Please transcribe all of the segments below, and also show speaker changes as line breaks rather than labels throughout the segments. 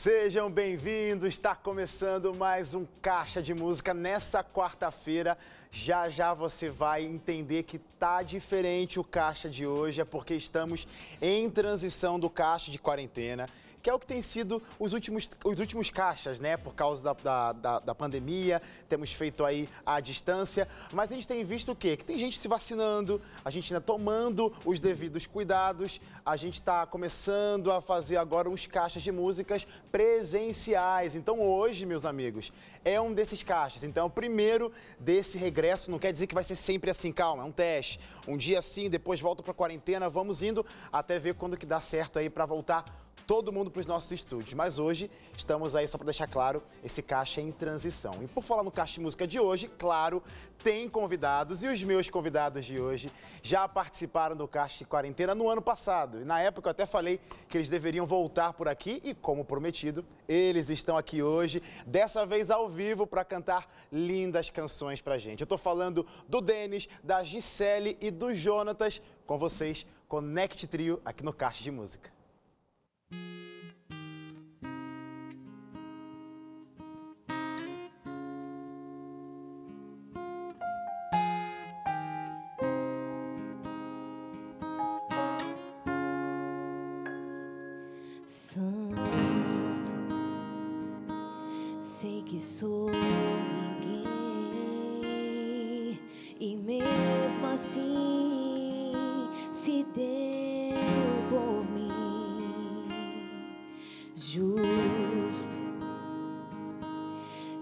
Sejam bem-vindos, está começando mais um Caixa de Música nessa quarta-feira. Já já você vai entender que tá diferente o Caixa de hoje, é porque estamos em transição do Caixa de quarentena que é o que tem sido os últimos, os últimos caixas, né? Por causa da, da, da, pandemia, temos feito aí à distância, mas a gente tem visto o quê? Que tem gente se vacinando, a gente ainda tomando os devidos cuidados, a gente está começando a fazer agora uns caixas de músicas presenciais. Então hoje, meus amigos, é um desses caixas. Então é o primeiro desse regresso, não quer dizer que vai ser sempre assim, calma, é um teste. Um dia assim, depois volta para quarentena, vamos indo até ver quando que dá certo aí para voltar todo mundo para os nossos estúdios. Mas hoje estamos aí, só para deixar claro, esse caixa em transição. E por falar no caixa de música de hoje, claro, tem convidados. E os meus convidados de hoje já participaram do caixa de quarentena no ano passado. E na época eu até falei que eles deveriam voltar por aqui. E como prometido, eles estão aqui hoje, dessa vez ao vivo, para cantar lindas canções para gente. Eu estou falando do Denis, da Gisele e do Jonatas. Com vocês, Connect Trio aqui no Caixa de Música.
Santo, sei que sou ninguém e mesmo assim se deu.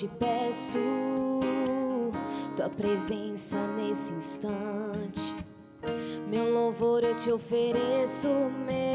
te peço tua presença nesse instante. Meu louvor eu te ofereço, meu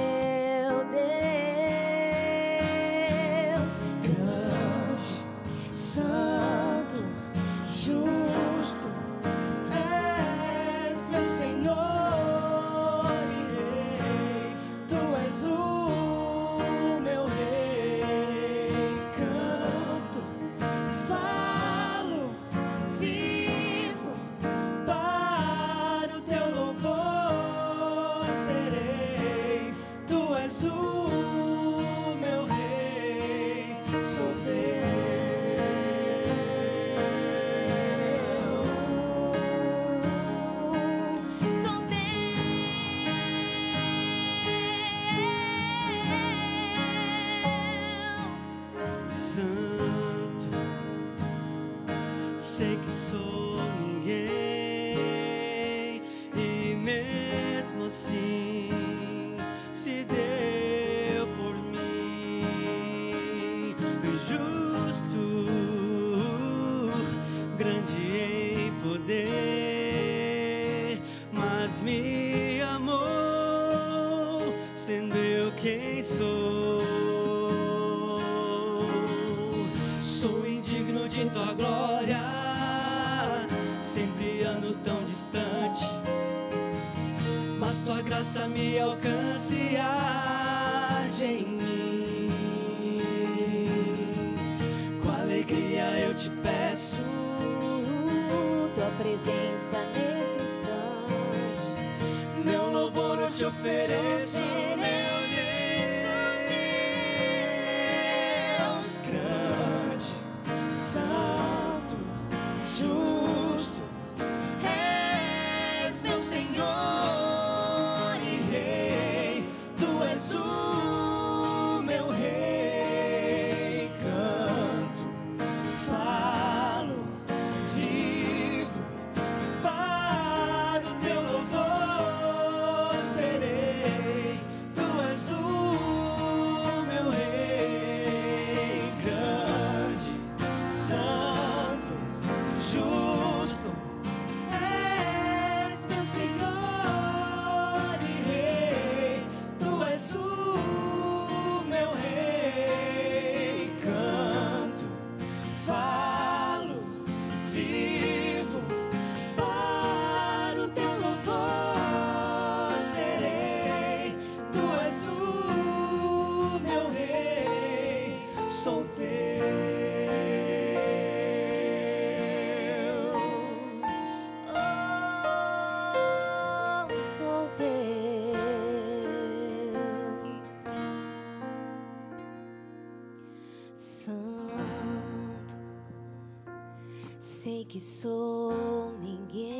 que sou ninguém,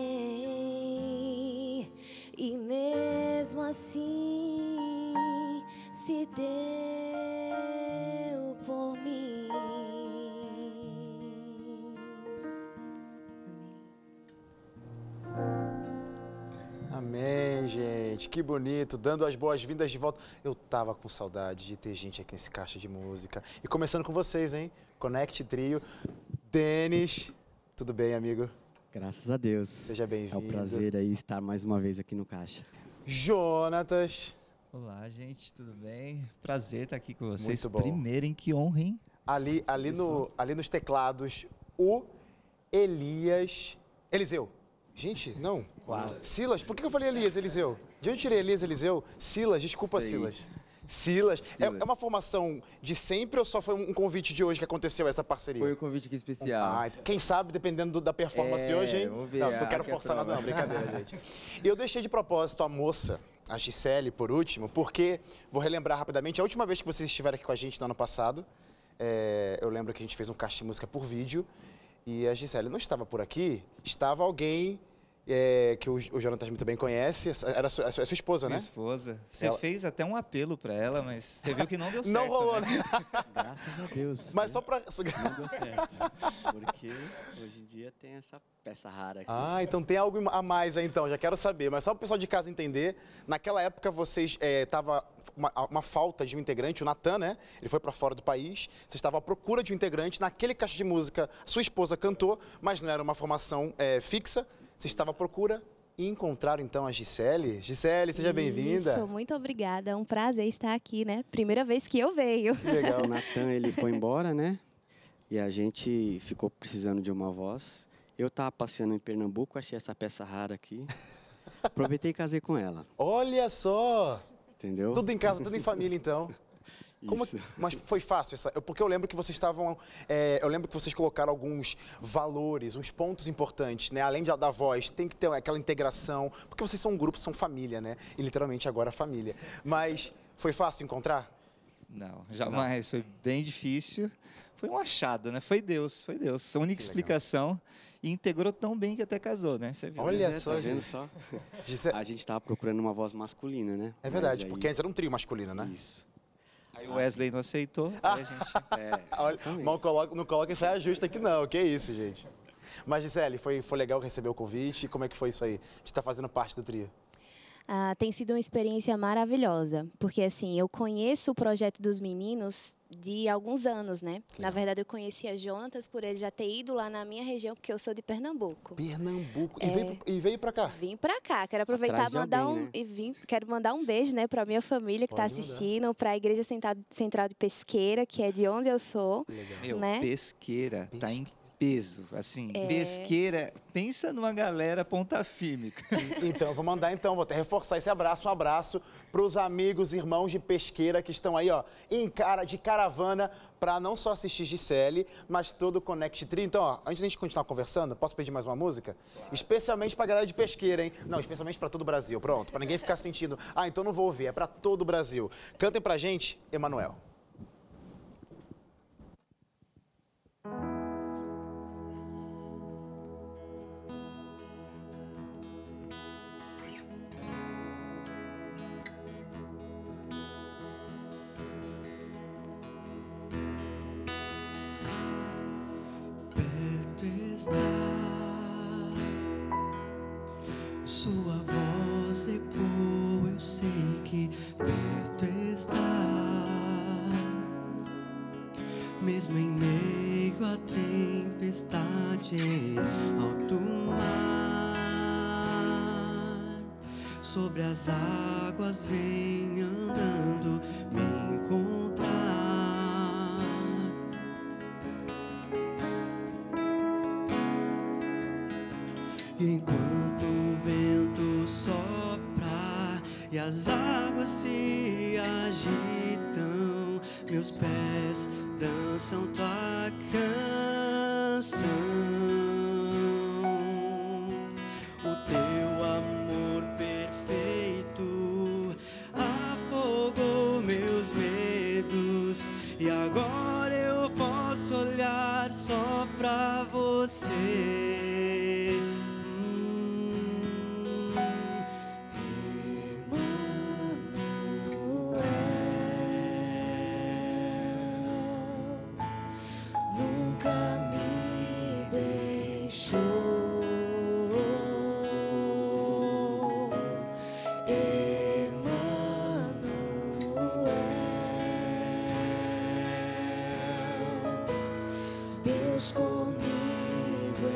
e mesmo assim se deu por mim.
Amém, gente. Que bonito. Dando as boas-vindas de volta. Eu tava com saudade de ter gente aqui nesse caixa de música. E começando com vocês, hein? Connect Trio. Denis. Tudo bem, amigo?
Graças a Deus.
Seja bem-vindo.
É um prazer aí estar mais uma vez aqui no Caixa.
Jonatas.
Olá, gente, tudo bem? Prazer estar aqui com vocês.
Muito bom.
Primeiro, hein? Que honra, hein?
Ali, ali, no, ali nos teclados, o Elias. Eliseu. Gente, não. Silas. Por que eu falei Elias, Eliseu? De onde eu tirei Elias, Eliseu? Silas, desculpa,
Sei.
Silas. Silas. É,
Silas.
é uma formação de sempre ou só foi um convite de hoje que aconteceu essa parceria?
Foi o convite aqui especial.
Ah, quem sabe, dependendo do- da performance
É,
hoje, hein?
vamos ver,
Não, não
ah,
quero
que é
forçar nada, não, brincadeira, gente. Eu deixei de propósito a moça, a Gisele, por último, porque, vou relembrar rapidamente, a última vez que vocês estiveram aqui com a gente no ano passado, é, eu lembro que a gente fez um cast de música por vídeo, e a Gisele não estava por aqui, estava alguém é, que o, o Jonathan bem conhece, era a sua, a sua- esposa,
Minha
né?
esposa. Você
Ela-
fez até um apelo pra ela, mas você viu que não deu certo.
Não rolou,
né?
né?
Graças a Deus.
Mas só pra...
Não deu certo. Porque hoje em dia tem essa peça rara aqui.
Ah, então tem algo a mais aí então, já quero saber. Mas só para o pessoal de casa entender, naquela época vocês eh, tava uma, uma falta de um integrante, o Natan, né? Ele foi para fora do país. Vocês estavam à procura de um integrante. Naquele caixa de música, sua esposa cantou, mas não era uma formação eh, fixa. Vocês estavam à procura e encontraram então a Gisele. Gisele, seja
Isso,
bem-vinda.
muito obrigada. É um prazer estar aqui, né? Primeira vez que eu venho.
Que legal.
O Natan, ele foi embora, né? E a gente ficou precisando de uma voz. Eu tava passeando em Pernambuco, achei essa peça rara aqui. Aproveitei e casei com ela,
Olha só!
entendeu?
Tudo em casa, tudo em família então. Como- mas foi fácil essa, porque eu lembro que vocês estavam, é, eu lembro que vocês colocaram alguns valores, uns pontos importantes, né? Além de- da voz, tem que ter aquela integração, porque vocês são um grupo, são família, né? E literalmente agora família. Mas foi fácil encontrar?
Não, jamais. Foi bem difícil. Foi um achado, né? Foi Deus, foi Deus. A única
Que legal.
explicação. E integrou tão bem que até casou, né? Você viu?
Olha
é,
só,
tá vendo só? A gente tava procurando uma voz masculina, né?
é verdade,
aí-
porque antes era um trio masculino, né?
Isso.
Aí o Wesley não aceitou.
Ah.
Aí a gente...
É,
Olha, não coloca, não coloca saia justa aqui não, que isso, gente. Mas Gisele, foi, foi legal receber o convite, como é que foi isso aí? De estar fazendo parte do trio?
Ah, tem sido uma experiência maravilhosa, porque assim, eu conheço o projeto dos meninos de alguns anos, né? Na verdade, eu conhecia Jonatas por ele já ter ido lá na minha região, porque eu sou de Pernambuco.
Pernambuco. E,
É.
veio, e veio pra cá?
Vim pra cá, quero aproveitar e mandar
alguém,
um
né?
e vim, quero mandar um beijo, né, para minha família que está
Pode mandar.
assistindo, para a Igreja Central, Central de Pesqueira, que é de onde eu sou.
Legal.
Meu,
Né?
pesqueira. Tá em. Peso. Assim,
É.
pesqueira. Pensa numa galera ponta firme.
Então, eu vou mandar então, vou até reforçar esse abraço, um abraço para os amigos, irmãos de pesqueira que estão aí, ó, em cara de caravana para não só assistir Gisele, mas todo o Connect Tree. Então, ó, antes da gente continuar conversando, posso pedir mais uma música? Especialmente para galera de pesqueira, hein? Não, especialmente para todo o Brasil, pronto, para ninguém ficar sentindo, ah, então não vou ouvir, é para todo o Brasil. Cantem pra gente, Emanuel.
Sobre as águas vem andando
Deus comigo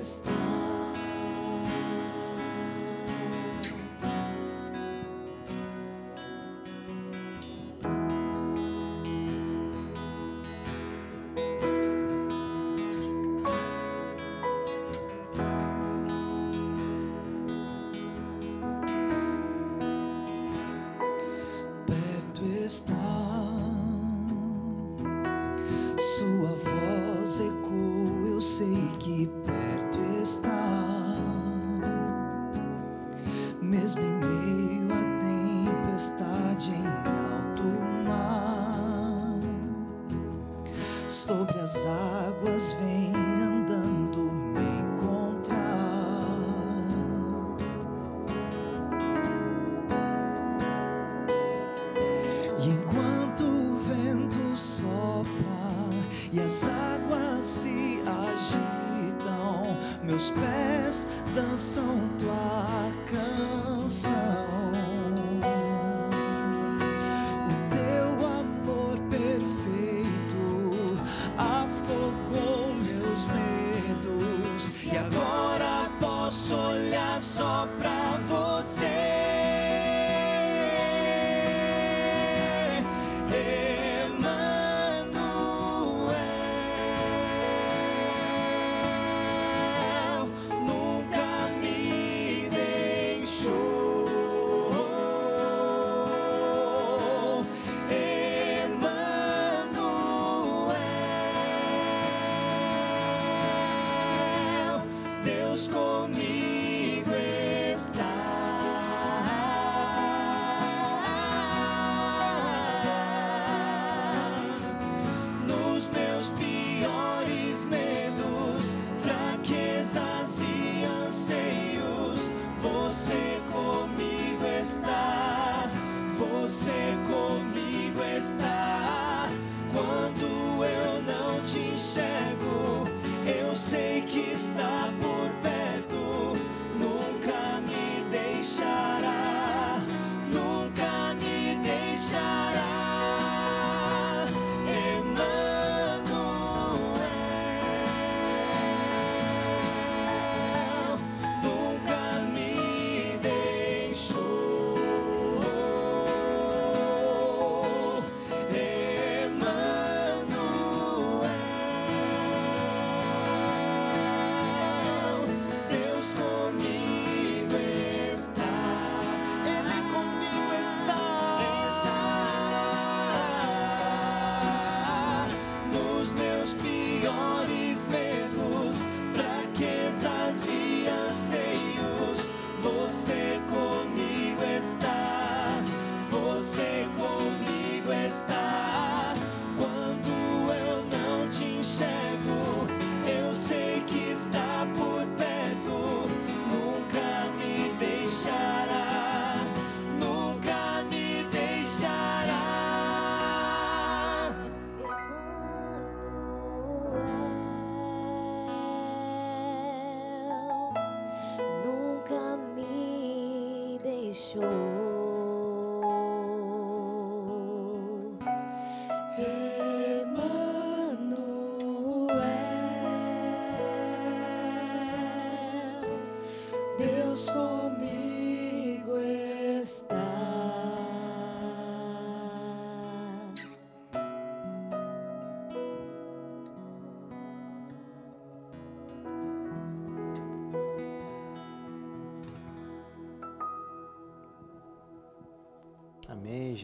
está.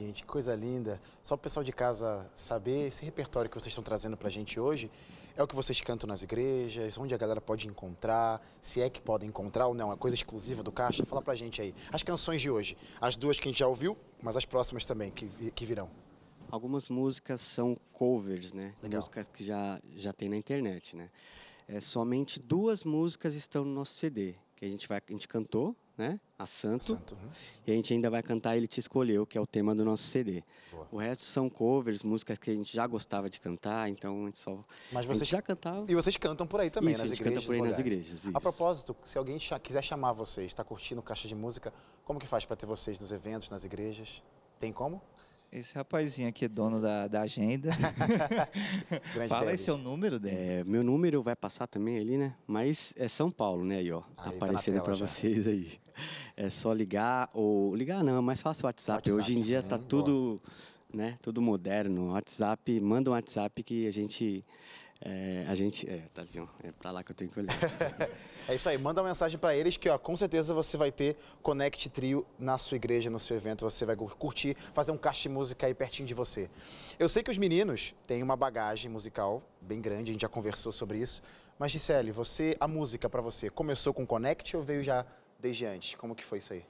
Gente. Que coisa linda. Só o pessoal de casa saber, esse repertório que vocês estão trazendo pra gente hoje é o que vocês cantam nas igrejas, onde a galera pode encontrar, se é que podem encontrar ou não, é coisa exclusiva do Caixa. Fala pra gente aí. As canções de hoje, as duas que a gente já ouviu, mas as próximas também, que, que virão.
Algumas músicas são covers, né?
Legal.
Músicas que já, já tem na internet, né? É, somente duas músicas estão no nosso CD, que a gente, vai, a gente cantou, né? A Santo.
Santo. uhum.
E a gente ainda vai cantar Ele Te Escolheu, que é o tema do nosso CD.
Boa.
O resto são covers, músicas que a gente já gostava de cantar, então a gente só.
Mas
a
vocês,
já cantava.
e vocês cantam por aí também,
Isso,
nas
a gente
igrejas.
canta por aí nas igrejas.
A
isso.
propósito, se alguém quiser chamar vocês, está curtindo Caixa de Música, como que faz para ter vocês nos eventos, nas igrejas? Tem como?
Esse rapazinho aqui é dono da, da agenda. Fala aí seu número, Dani.
É, meu número vai passar também ali, né? Mas é São Paulo, né? Aí, ó.
Aí,
Tá
tá na
aparecendo pra
já.
vocês aí. É só ligar ou ligar não, é mais fácil o WhatsApp.
WhatsApp,
Hoje em dia tá tudo, né? Tudo moderno. WhatsApp, manda um WhatsApp que a gente é, a gente é, Tadinho, é pra lá que eu tenho que olhar.
É isso aí, manda uma mensagem para eles que ó, com certeza você vai ter Connect Trio na sua igreja, no seu evento, você vai curtir, fazer um caixa de música aí pertinho de você. Eu sei que os meninos têm uma bagagem musical bem grande, a gente já conversou sobre isso, mas Gisele, você, a música para você, começou com Connect ou veio já desde antes? Como que foi isso aí?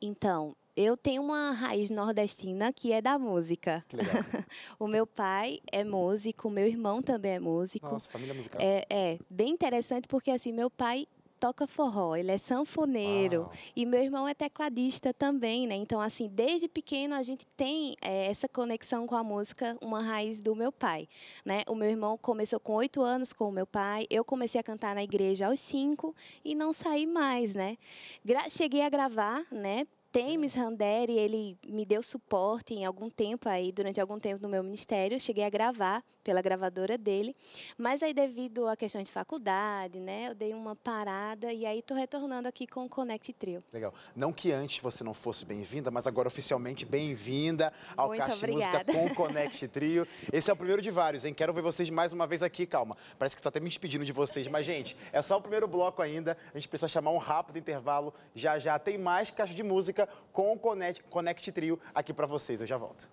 Então, eu tenho uma raiz nordestina que é da música.
Que legal.
O meu pai é músico, meu irmão também é músico.
Nossa, família musical.
É, é bem interessante porque assim, meu pai toca forró, ele é sanfoneiro
Uau.
e meu irmão é tecladista também, né? Então assim, desde pequeno a gente tem é, essa conexão com a música, uma raiz do meu pai, né? O meu irmão começou com oito anos com o meu pai, eu comecei a cantar na igreja aos cinco e não saí mais, né? Gra- cheguei a gravar, né? Temes Randeri, ele me deu suporte em algum tempo aí, durante algum tempo no meu ministério, cheguei a gravar pela gravadora dele, mas aí devido a questões de faculdade, né, eu dei uma parada e aí tô retornando aqui com o Connect Trio.
Legal. Não que antes você não fosse bem-vinda, mas agora oficialmente bem-vinda ao
Muito
Caixa de Música com o Connect Trio. Esse é o primeiro de vários, hein? Quero ver vocês mais uma vez aqui, calma. Parece que tô até me despedindo de vocês, mas gente, é só o primeiro bloco ainda. A gente precisa chamar um rápido intervalo. Já já tem mais Caixa de Música com o Connect, Connect Trio aqui pra vocês. Eu já volto.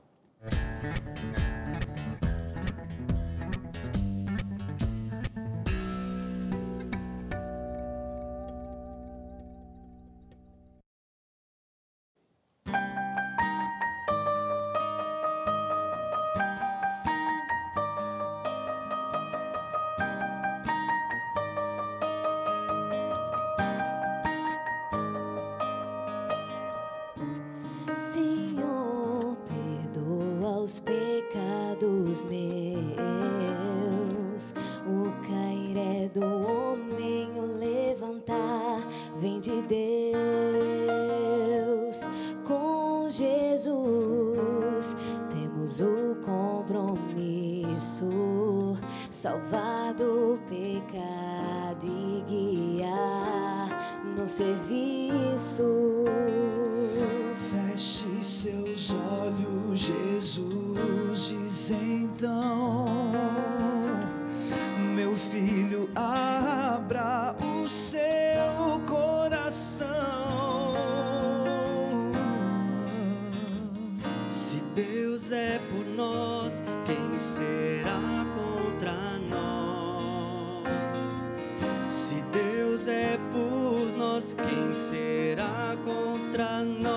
Por nós, quem será contra nós?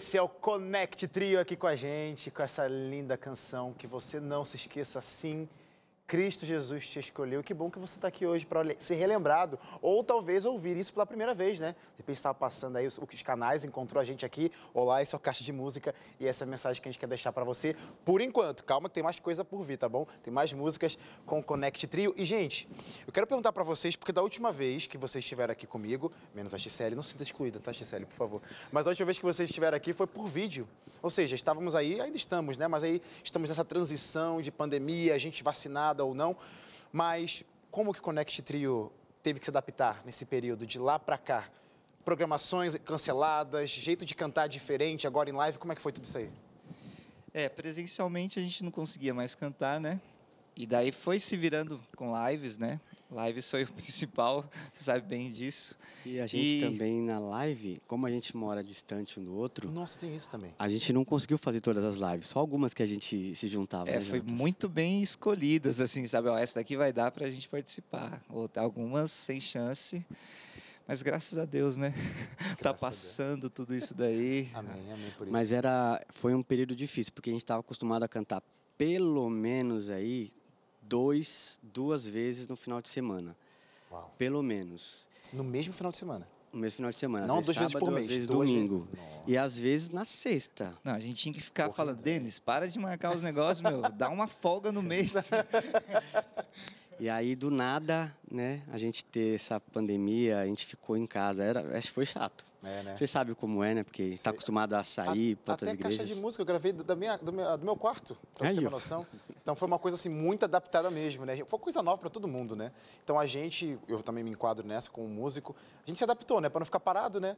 Esse é Connect Trio aqui com a gente, com essa linda canção. Que você não se esqueça, sim, Cristo Jesus te escolheu. Que bom que você está aqui hoje para ser relembrado. Ou talvez ouvir isso pela primeira vez, né? De repente estava passando aí os, os canais, encontrou a gente aqui. Olá, esse é o Caixa de Música e essa é a mensagem que a gente quer deixar para você. Por enquanto, calma que tem mais coisa por vir, tá bom? Tem mais músicas com o Connect Trio. E, gente, eu quero perguntar para vocês, porque da última vez que vocês estiveram aqui comigo, menos a Gisele, não se sinta excluída, tá, Gisele, por favor. Mas a última vez que vocês estiveram aqui foi por vídeo. Ou seja, estávamos aí, ainda estamos, né? Mas aí estamos nessa transição de pandemia, a gente vacinada ou não. Mas como que Connect Trio teve que se adaptar nesse período de lá para cá? Programações canceladas, jeito de cantar diferente, agora em live, como é que foi tudo isso aí?
É, presencialmente a gente não conseguia mais cantar, né? E daí foi se virando com lives, né? Lives foi o principal, você sabe bem disso.
E a gente
E-
também na live, como a gente mora distante um do outro,
Nossa, tem isso também.
a gente não conseguiu fazer todas as lives, só algumas que a gente se juntava.
É,
né,
foi muito bem escolhidas, assim, sabe? Ó, essa daqui vai dar pra gente participar. Ou algumas sem chance. Mas graças a Deus, né? tá
Deus.
passando tudo isso daí.
Amém, amém por isso.
Mas era, foi um período difícil, porque a gente estava acostumado a cantar pelo menos aí dois, duas vezes no final de semana.
Uau.
Pelo menos.
No mesmo final de semana.
No mesmo final de semana.
Não duas vezes por
às
mês,
vezes
duas
domingo.
vezes.
E às vezes na sexta.
Não, a gente tinha que ficar
Porra,
falando,
então.
Denis, para de marcar os negócios, meu. Dá uma folga no mês.
E aí, do nada, né, a gente ter essa pandemia, a gente ficou em casa. Era, acho que foi chato.
É, né?
Você sabe como é, né? Porque a gente está acostumado a sair para outras
Até caixa
igrejas.
de música eu gravei da minha, do, meu, do meu quarto, pra você ter uma noção. Então foi uma coisa assim muito adaptada mesmo, né? Foi coisa nova para todo mundo, né? Então a gente, eu também me enquadro nessa como músico, a gente se adaptou, né? Para não ficar parado, né?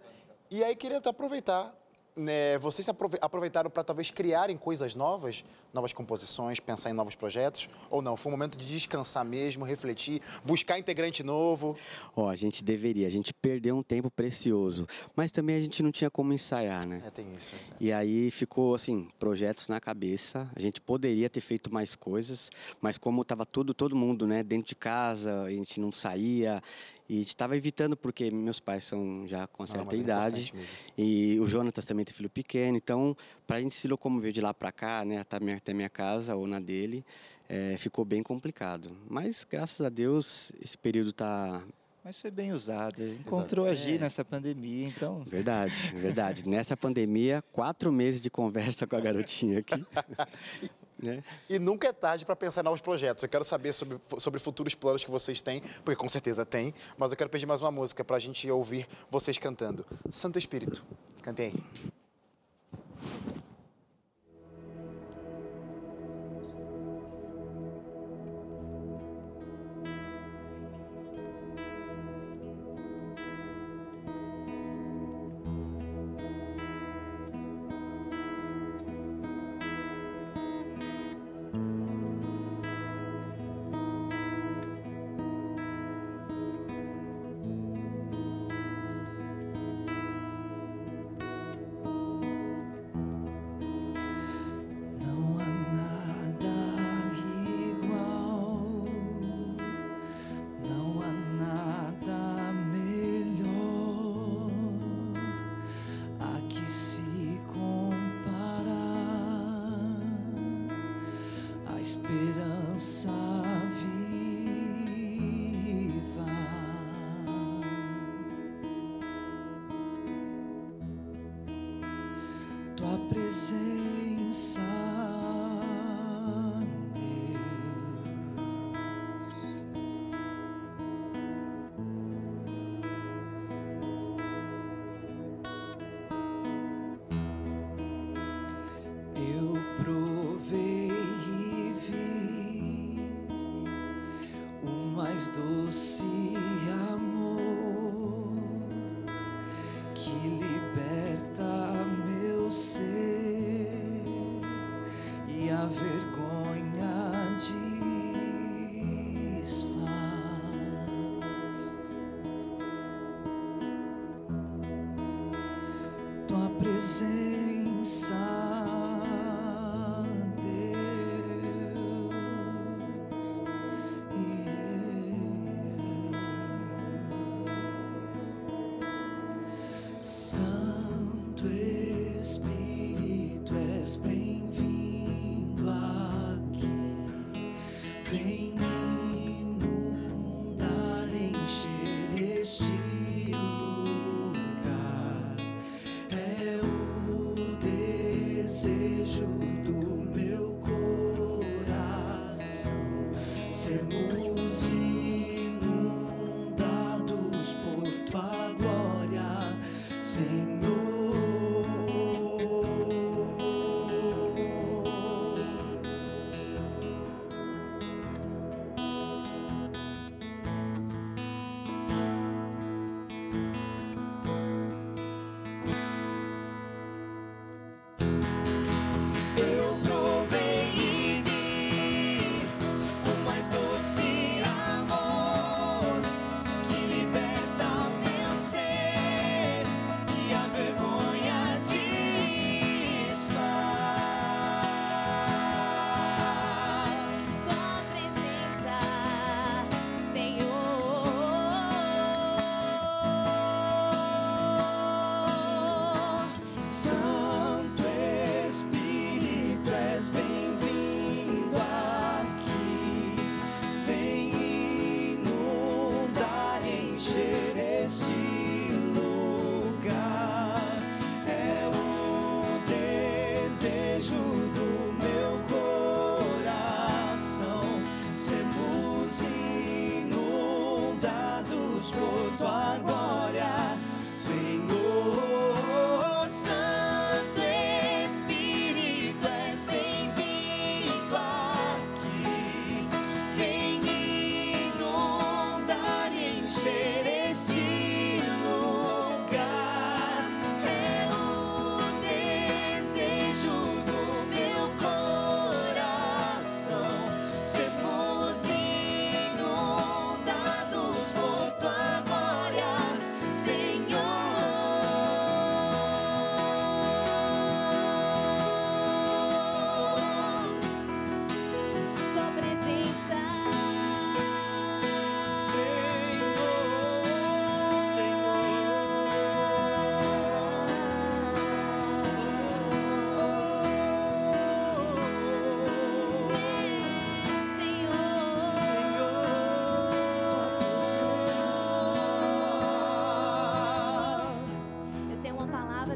E aí queria aproveitar, né? Vocês aproveitaram para talvez criarem coisas novas, novas composições, pensar em novos projetos, ou não? Foi um momento de descansar mesmo, refletir, buscar integrante novo.
Ó, a gente deveria, a gente perdeu um tempo precioso. Mas também a gente não tinha como ensaiar, né?
É, tem isso. né?
E aí ficou assim, projetos na cabeça. A gente poderia ter feito mais coisas, mas como estava tudo, todo mundo, né, dentro de casa, a gente não saía e estava evitando porque meus pais são já com
Não,
certa
é
idade e o Jonatas também tem filho pequeno, então para a gente se locomover de lá para cá, né, até minha, até minha casa ou na dele, eh, ficou bem complicado. Mas graças a Deus esse período tá
Mas foi bem usado. Encontrou
Exato.
agir
É.
nessa pandemia, então.
Verdade, verdade. Nessa pandemia, quatro meses de conversa com a garotinha aqui. né?
E nunca é tarde para pensar em novos projetos. Eu quero saber sobre, sobre futuros planos que vocês têm, porque com certeza tem, mas eu quero pedir mais uma música para a gente ouvir vocês cantando. Santo Espírito, cantem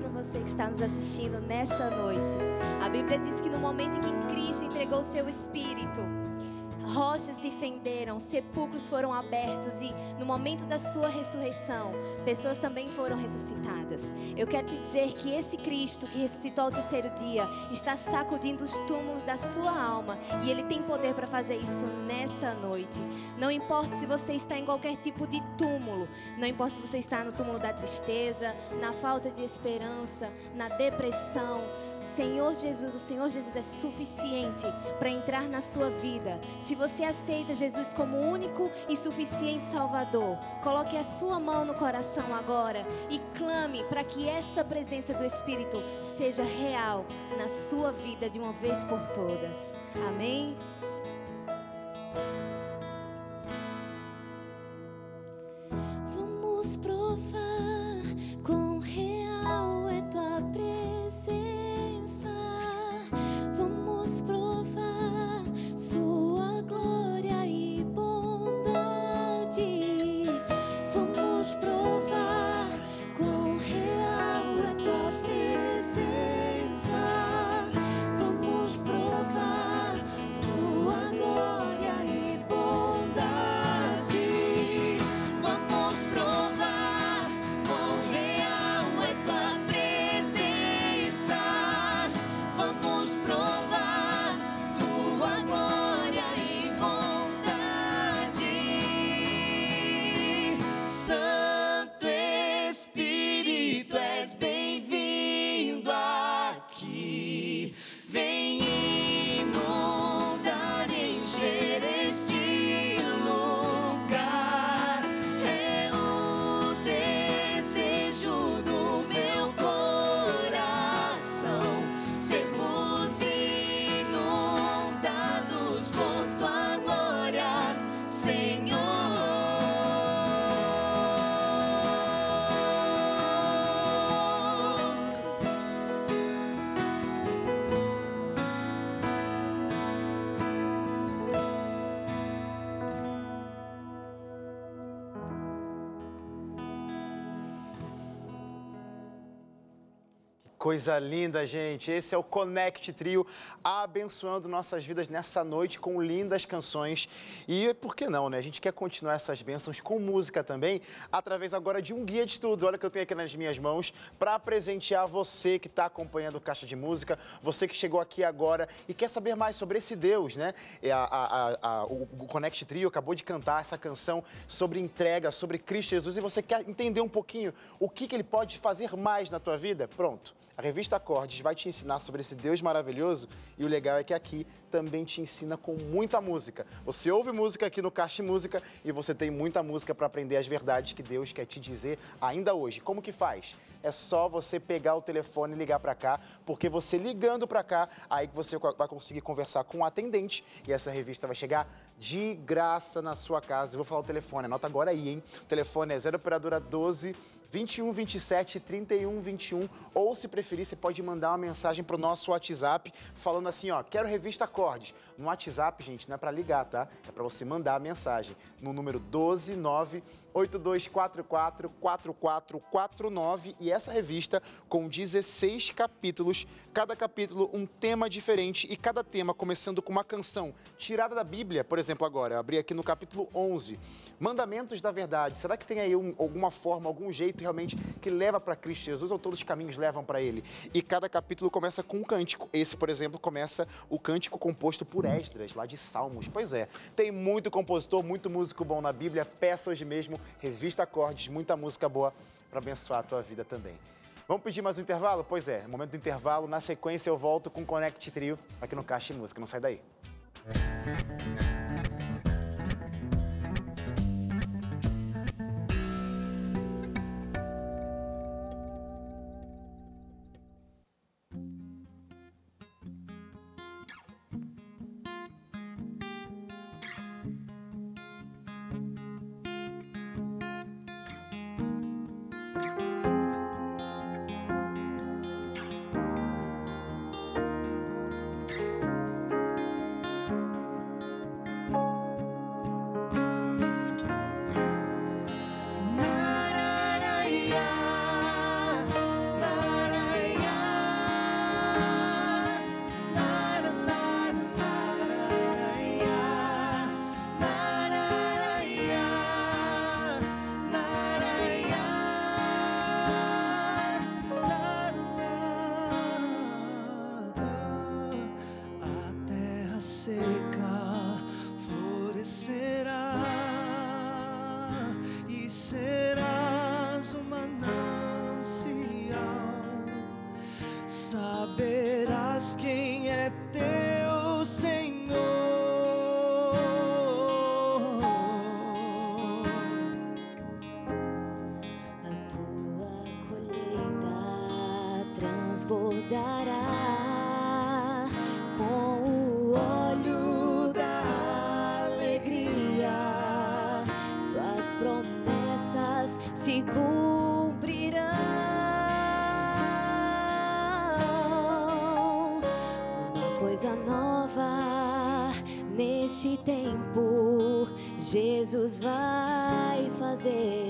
para você que está nos assistindo nessa noite. A Bíblia diz que no momento em que Cristo entregou o seu espírito, rochas se fenderam, sepulcros foram abertos e no momento da sua ressurreição, pessoas também foram ressuscitadas. Eu quero te dizer que esse Cristo que ressuscitou ao terceiro dia está sacudindo os túmulos da sua alma e ele tem poder para fazer isso nessa noite. Não importa se você está em qualquer tipo de túmulo, não importa se você está no túmulo da tristeza, na falta de esperança, na depressão. Senhor Jesus, o Senhor Jesus é suficiente para entrar na sua vida. Se você aceita Jesus como único e suficiente Salvador, coloque a sua mão no coração agora e clame para que essa presença do Espírito seja real na sua vida de uma vez por todas. Amém?
Coisa linda, gente. Esse é o Connect Trio, abençoando nossas vidas nessa noite com lindas canções. E por que não, né? A gente quer continuar essas bênçãos com música também, através agora de um guia de estudo. Olha que eu tenho aqui nas minhas mãos para presentear você que está acompanhando o Caixa de Música, você que chegou aqui agora e quer saber mais sobre esse Deus, né? É a- a- a- o o Connect Trio acabou de cantar essa canção sobre entrega, sobre Cristo Jesus, e você quer entender um pouquinho o que, que ele pode fazer mais na tua vida? Pronto. A revista Acordes vai te ensinar sobre esse Deus maravilhoso e o legal é que aqui também te ensina com muita música. Você ouve música aqui no Caixa Música e você tem muita música para aprender as verdades que Deus quer te dizer ainda hoje. Como que faz? É só você pegar o telefone e ligar para cá, porque você ligando para cá, aí que você vai conseguir conversar com o atendente e essa revista vai chegar de graça na sua casa. Eu vou falar o telefone, anota agora aí, hein? O telefone é 0 operadora 12 21 27 31 21 ou se preferir, você pode mandar uma mensagem pro nosso WhatsApp falando assim, ó, quero revista Acordes. No WhatsApp, gente, não é para ligar, tá? É para você mandar a mensagem no número 12 9 8244 4449 e essa revista com 16 capítulos, cada capítulo um tema diferente e cada tema começando com uma canção tirada da Bíblia, por exemplo, agora, abri aqui no capítulo 11, Mandamentos da Verdade. Será que tem aí um- alguma forma, algum jeito realmente que leva para Cristo Jesus ou todos os caminhos levam para ele? E cada capítulo começa com um cântico. Esse, por exemplo, começa o cântico composto por Esdras, lá de Salmos. Pois é, tem muito compositor, muito músico bom na Bíblia. Peça hoje mesmo, revista Acordes, muita música boa para abençoar a tua vida também. Vamos pedir mais um intervalo? Pois é, momento do intervalo. Na sequência eu volto com o Connect Trio aqui no Caixa de Música. Não sai daí.
A
transbordará com o óleo da alegria. Suas promessas se cumprirão. Uma coisa nova neste tempo Jesus vai fazer.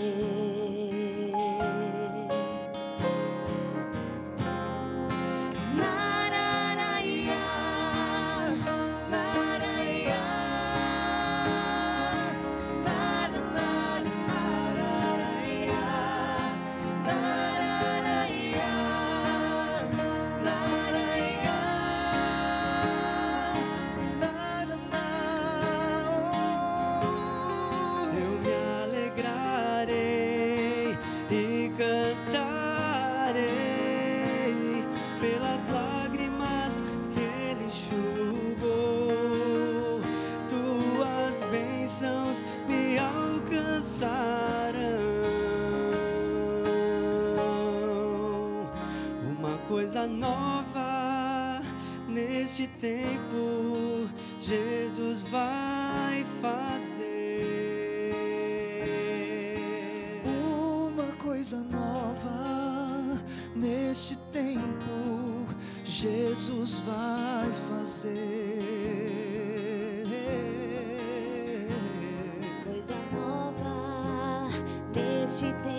Neste tempo,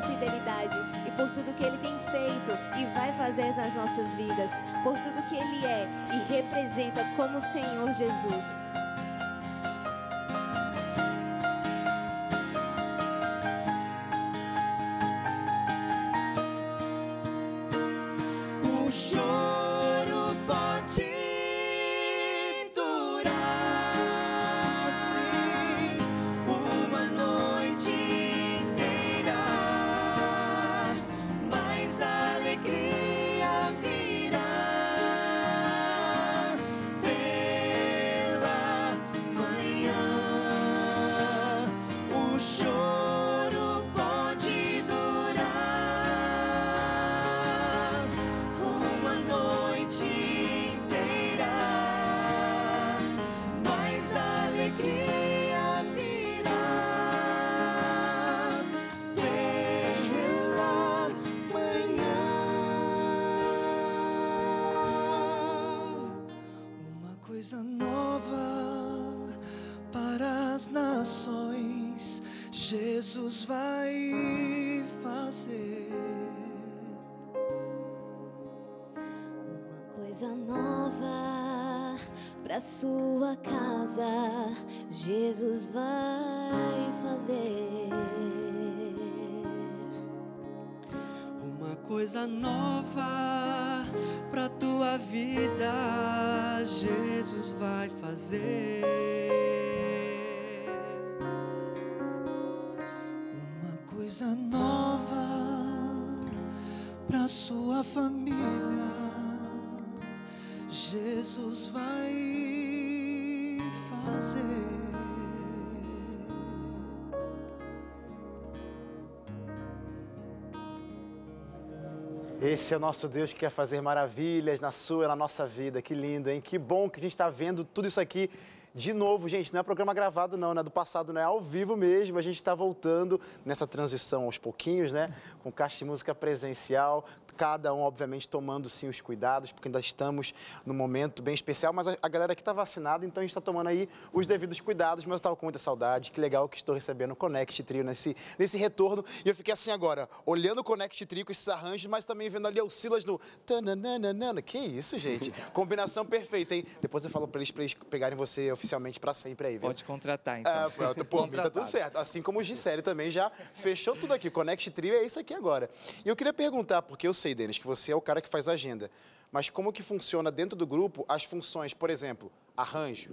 sua fidelidade e por tudo que ele tem feito e vai fazer nas nossas vidas, por tudo que ele é e representa como Senhor Jesus.
Para as nações, Jesus vai fazer.
Uma coisa nova para sua casa, Jesus vai fazer.
Uma coisa nova pra tua vida, Jesus vai fazer.
Nova para sua família, Jesus vai fazer.
Esse é o nosso Deus que quer fazer maravilhas na sua e na nossa vida. Que lindo, hein? Que bom que a gente está vendo tudo isso aqui de novo, gente. Não é programa gravado, não, não é do passado, não é ao vivo mesmo. A gente está voltando nessa transição aos pouquinhos, né? Com caixa de música presencial. Cada um, obviamente, tomando sim os cuidados, porque ainda estamos num momento bem especial. Mas a, a galera aqui está vacinada, então a gente está tomando aí os devidos cuidados. Mas eu estava com muita saudade. Que legal que estou recebendo o Connect Trio nesse, nesse retorno. E eu fiquei assim agora, olhando o Connect Trio com esses arranjos, mas também vendo ali o Silas no. tananana. Que isso, gente? Combinação perfeita, hein? Depois eu falo para eles, pra eles pegarem você oficialmente para sempre aí, viu?
Pode contratar, então.
Ah, pronto, mim tá tudo certo. Assim como o Gisele também já fechou tudo aqui. Connect Trio é isso aqui agora. E eu queria perguntar, porque eu sei, Denis, que você é o cara que faz a agenda. Mas como que funciona dentro do grupo as funções, por exemplo, arranjo,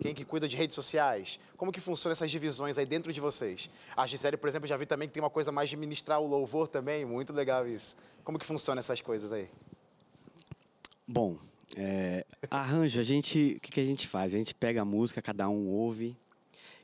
quem que cuida de redes sociais? Como que funcionam essas divisões aí dentro de vocês? A Gisele, por exemplo, já vi também que tem uma coisa mais de ministrar o louvor também, muito legal isso. Como que funciona essas coisas aí?
Bom, é, arranjo, a gente, o que, que a gente faz? A gente pega a música, cada um ouve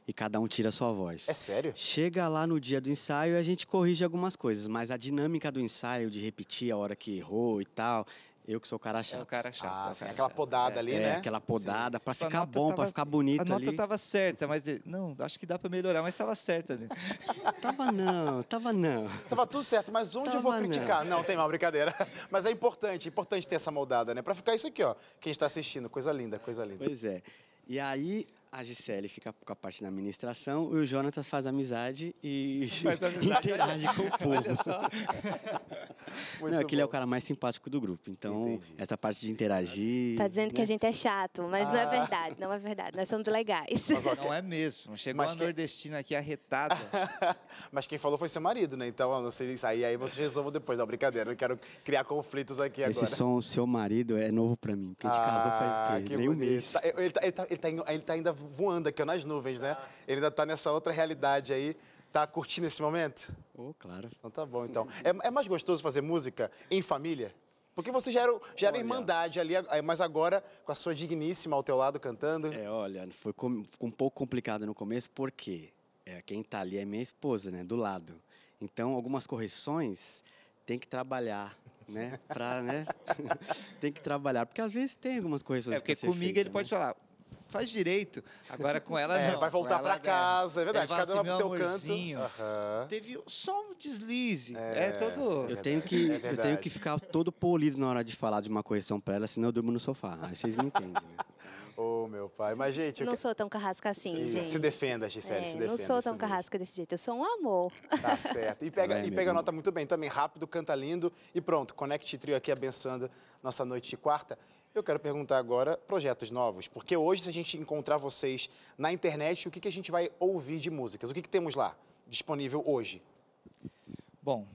e cada um tira a sua voz.
É sério?
Chega lá no dia do ensaio e a gente corrige algumas coisas, mas a dinâmica do ensaio, de repetir a hora que errou e tal, eu que sou o cara
É
chato.
o cara chato.
Ah,
é o
sim,
cara
aquela
chato.
podada
É.
ali,
é,
né?
aquela podada pra
Tipo, a
ficar bom, pra
tava-
ficar bonito
A nota
ali.
tava certa, mas não, acho que dá pra melhorar, mas tava certa. né?
Tava não, tava não.
Tava tudo certo, mas onde eu vou
Tava não.
criticar? Não, tem mal, brincadeira. Mas é importante, importante ter essa moldada, né? Pra ficar isso aqui, ó. Quem está assistindo, coisa linda, coisa linda.
Pois é. E aí a Gisele fica com a parte da administração e o Jonatas faz amizade e
Faz amizade.
interage com o povo.
Olha só.
Muito
Não, é que ele é o cara mais simpático do grupo. Então,
Entendi.
essa parte de interagir.
Tá dizendo que
né?
a gente é chato, mas não é
Ah.
verdade, não é verdade. Nós somos legais.
Não é mesmo. Chegou
Mas
uma
que-
nordestina aqui arretada.
Mas quem falou foi seu marido, né? Então, isso aí, aí vocês resolvam depois. Não, brincadeira, não quero criar conflitos aqui
Esse
agora.
som, seu marido, é novo pra mim. Porque a gente casou
Ah,
faz o
que
quê? Nem um mês.
Tá, Ele tá, ele, tá, ele, tá, ele tá ainda voando aqui ó, nas nuvens, né? Ele ainda tá nessa outra realidade aí. Tá curtindo esse momento?
Oh, claro.
Então tá bom, então. É, é mais gostoso fazer música em família? Porque você já era, já era
Olha.
irmandade ali, mas agora com a sua digníssima ao teu lado cantando.
É, olha, foi com- ficou um pouco complicado no começo, porque é, quem tá ali é minha esposa, né? Do lado. Então, algumas correções tem que trabalhar, né? Pra, né? tem que trabalhar. Porque às vezes tem algumas correções
É porque comigo
feita,
ele pode
né?
falar, faz direito. Agora com ela
É,
não.
vai voltar
né,
casa, é verdade. Cada um
assim,
vai pro
"Meu
teu
amorzinho,
canto. Aham.
Teve só um deslize. É, todo.
Eu tenho, que,
É
eu tenho que ficar todo polido na hora de falar de uma correção pra ela, senão eu durmo no sofá. Aí vocês me entendem, né?
Ô, meu pai. Mas, gente, eu
Não
que-
sou tão carrasca assim,
Isso,
gente.
se defenda, Gisele,
É,
se defenda.
não sou tão carrasca desse jeito, eu sou um amor.
Tá certo. E pega,
é
e pega a nota muito bem também, rápido, canta lindo e pronto. Connect Trio aqui abençoando nossa noite de quarta. Eu quero perguntar agora projetos novos, porque hoje se a gente encontrar vocês na internet, o que, que a gente vai ouvir de músicas? O que, que temos lá disponível hoje?
Bom,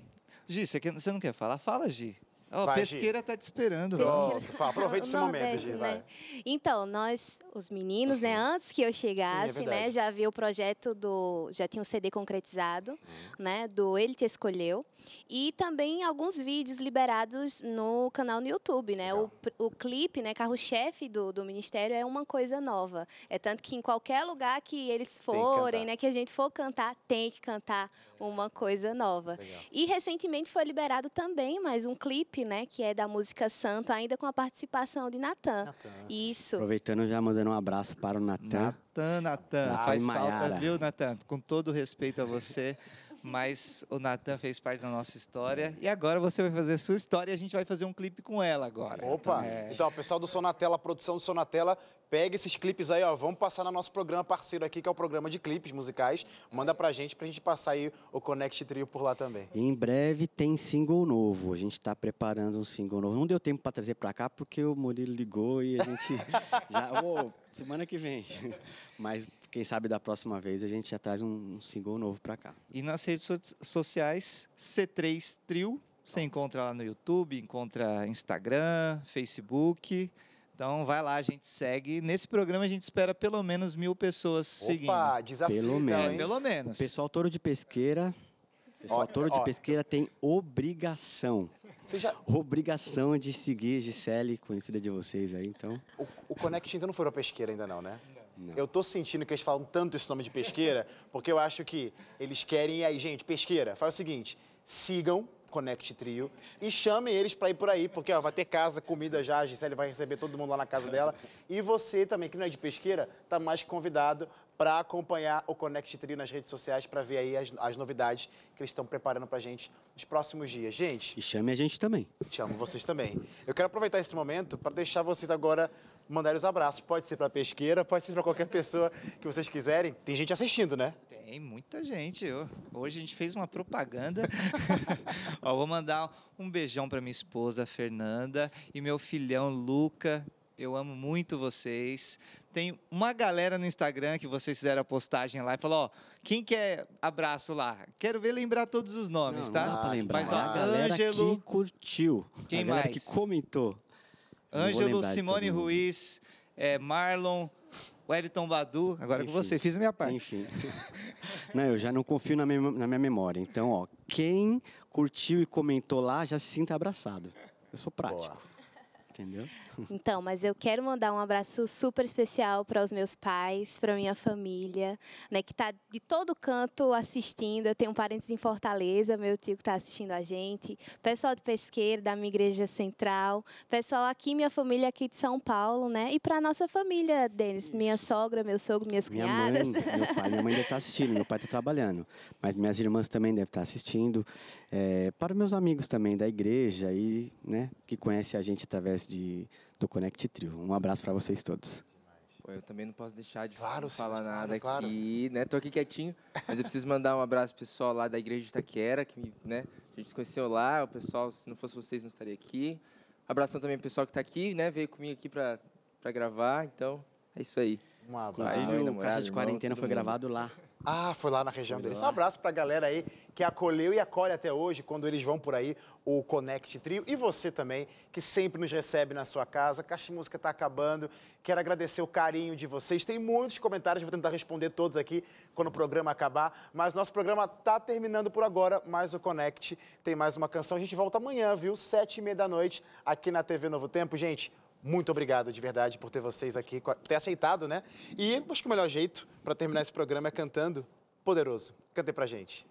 Gi, você, você não quer falar? Fala, Gi. Ó,
Vai,
pesqueira tá te esperando.
Pronto, fala, aproveita
O
esse momento,
Nordeste,
Gi,
né?
vai.
Então, nós, os meninos, né, antes que eu chegasse,
verdade.
né, já vi o projeto do. Já tinha um CD concretizado,
Uhum.
né? Do Ele Te Escolheu. E também alguns vídeos liberados no canal no YouTube, né? O, o clipe, né, carro-chefe do, do Ministério é uma coisa nova. É tanto que em qualquer lugar que eles
que
forem,
cantar.
né, que a gente for cantar, tem que cantar uma coisa nova.
Legal.
E recentemente foi liberado também mais um clipe, né, que é da música Santo, ainda com a participação de Natan.
Natan.
Isso.
Aproveitando já mandando um abraço para o Natan.
Natan, Natan.
Natan
Faz falta, viu, Natan? Com todo respeito a você. Mas o Natan fez parte da nossa história. E agora você vai fazer sua história e a gente vai fazer um clipe com ela agora.
Opa!
É.
Então, pessoal do Sonatela, a produção do Sonatela, pega esses clipes aí, ó. Vamos passar no nosso programa parceiro aqui, que é o programa de clipes musicais. Manda pra gente, pra gente passar aí o Connect Trio por lá também.
Em breve tem single novo. A gente está preparando um single novo. Não deu tempo para trazer para cá porque o Murilo ligou e a gente já. Ô, semana que vem. Mas quem sabe da próxima vez a gente já traz um, um single novo para cá.
E nas redes so- sociais, C3 Trio. Você encontra lá no YouTube, encontra Instagram, Facebook. Então vai lá, a gente segue. Nesse programa a gente espera pelo menos mil pessoas seguindo.
Opa, desafio
Pelo
então,
menos.
hein?
Pelo
O
menos.
pessoal Touro de Pesqueira. o Pessoal
Ó,
Touro de
ó.
Pesqueira tem obrigação.
Já,
Obrigação de seguir Gisele, conhecida de vocês aí, então.
o, o Connect ainda não foi pra pesqueira ainda não, né?
Não.
Eu tô sentindo que eles falam tanto esse nome de pesqueira, porque eu acho que eles querem... E aí, gente, pesqueira, faz o seguinte, sigam Connect Trio e chamem eles pra ir por aí, porque ó, vai ter casa, comida já, a Gisele vai receber todo mundo lá na casa dela. E você também, que não é de pesqueira, tá mais que convidado para acompanhar o Connect Trio nas redes sociais para ver aí as, as novidades que eles estão preparando pra gente nos próximos dias. Gente,
E chame a gente também.
te amo vocês também. Eu quero aproveitar esse momento para deixar vocês agora mandarem os abraços. Pode ser para pesqueira, pode ser para qualquer pessoa que vocês quiserem. Tem gente assistindo, né?
Tem muita gente. Hoje a gente fez uma propaganda. Ó, vou mandar um beijão para minha esposa Fernanda e meu filhão Luca. Eu amo muito vocês. Tem uma galera no Instagram que vocês fizeram a postagem lá e falou: ó, quem quer abraço lá? Quero ver lembrar todos os nomes,
não,
tá?
Não dá pra lembrar.
Mas ó,
a galera
Ângelo,
que curtiu.
Quem
a galera
mais?
que comentou.
Ângelo, Simone. Ruiz, é, Marlon, Wellington Badu. Agora com
Enfim.
você, fiz a minha parte.
Enfim. Não, eu já não confio na minha, na minha memória. Então, ó, quem curtiu e comentou lá, já se sinta abraçado. Eu sou prático. Entendeu?
Então, mas eu quero mandar um abraço super especial para os meus pais, para minha família, né, que está de todo canto assistindo. Eu tenho parentes em Fortaleza, meu tio que está assistindo a gente, pessoal de Pesqueiro, da minha igreja central, pessoal aqui, minha família aqui de São Paulo, né? E para nossa família, Denis, minha sogra, meu sogro, minhas
Minha mãe,
cunhadas.
meu pai, minha mãe deve estar assistindo, meu pai está trabalhando. Mas minhas irmãs também devem estar assistindo. É, para meus amigos também da igreja e, né, que conhecem a gente através de, do Connect Trio. Um abraço para vocês todos.
Pô, eu também não posso deixar de
Claro,
falar nada
claro,
aqui, né? Tô aqui quietinho, mas eu preciso mandar um abraço pro pessoal lá da igreja de Itaquera, que me, né? A gente se conheceu lá, o pessoal, se não fosse vocês, não estaria aqui. Abração também pro pessoal que tá aqui, né? Veio comigo aqui pra gravar, então é isso aí.
Um abraço.
Inclusive, o Caixa de Quarentena foi gravado lá.
Ah, foi lá na região deles. Um abraço pra galera aí que acolheu e acolhe até hoje, quando eles vão por aí, o Connect Trio. E você também, que sempre nos recebe na sua casa. Caixa de Música tá acabando. Quero agradecer o carinho de vocês. Tem muitos comentários, vou tentar responder todos aqui quando o programa acabar. Mas nosso programa tá terminando por agora, mas o Connect tem mais uma canção. A gente volta amanhã, viu? Sete e meia da noite, aqui na TV Novo Tempo. Gente, muito obrigado de verdade por ter vocês aqui, ter aceitado, né? E acho que o melhor jeito para terminar esse programa é cantando Poderoso. Cantem pra gente.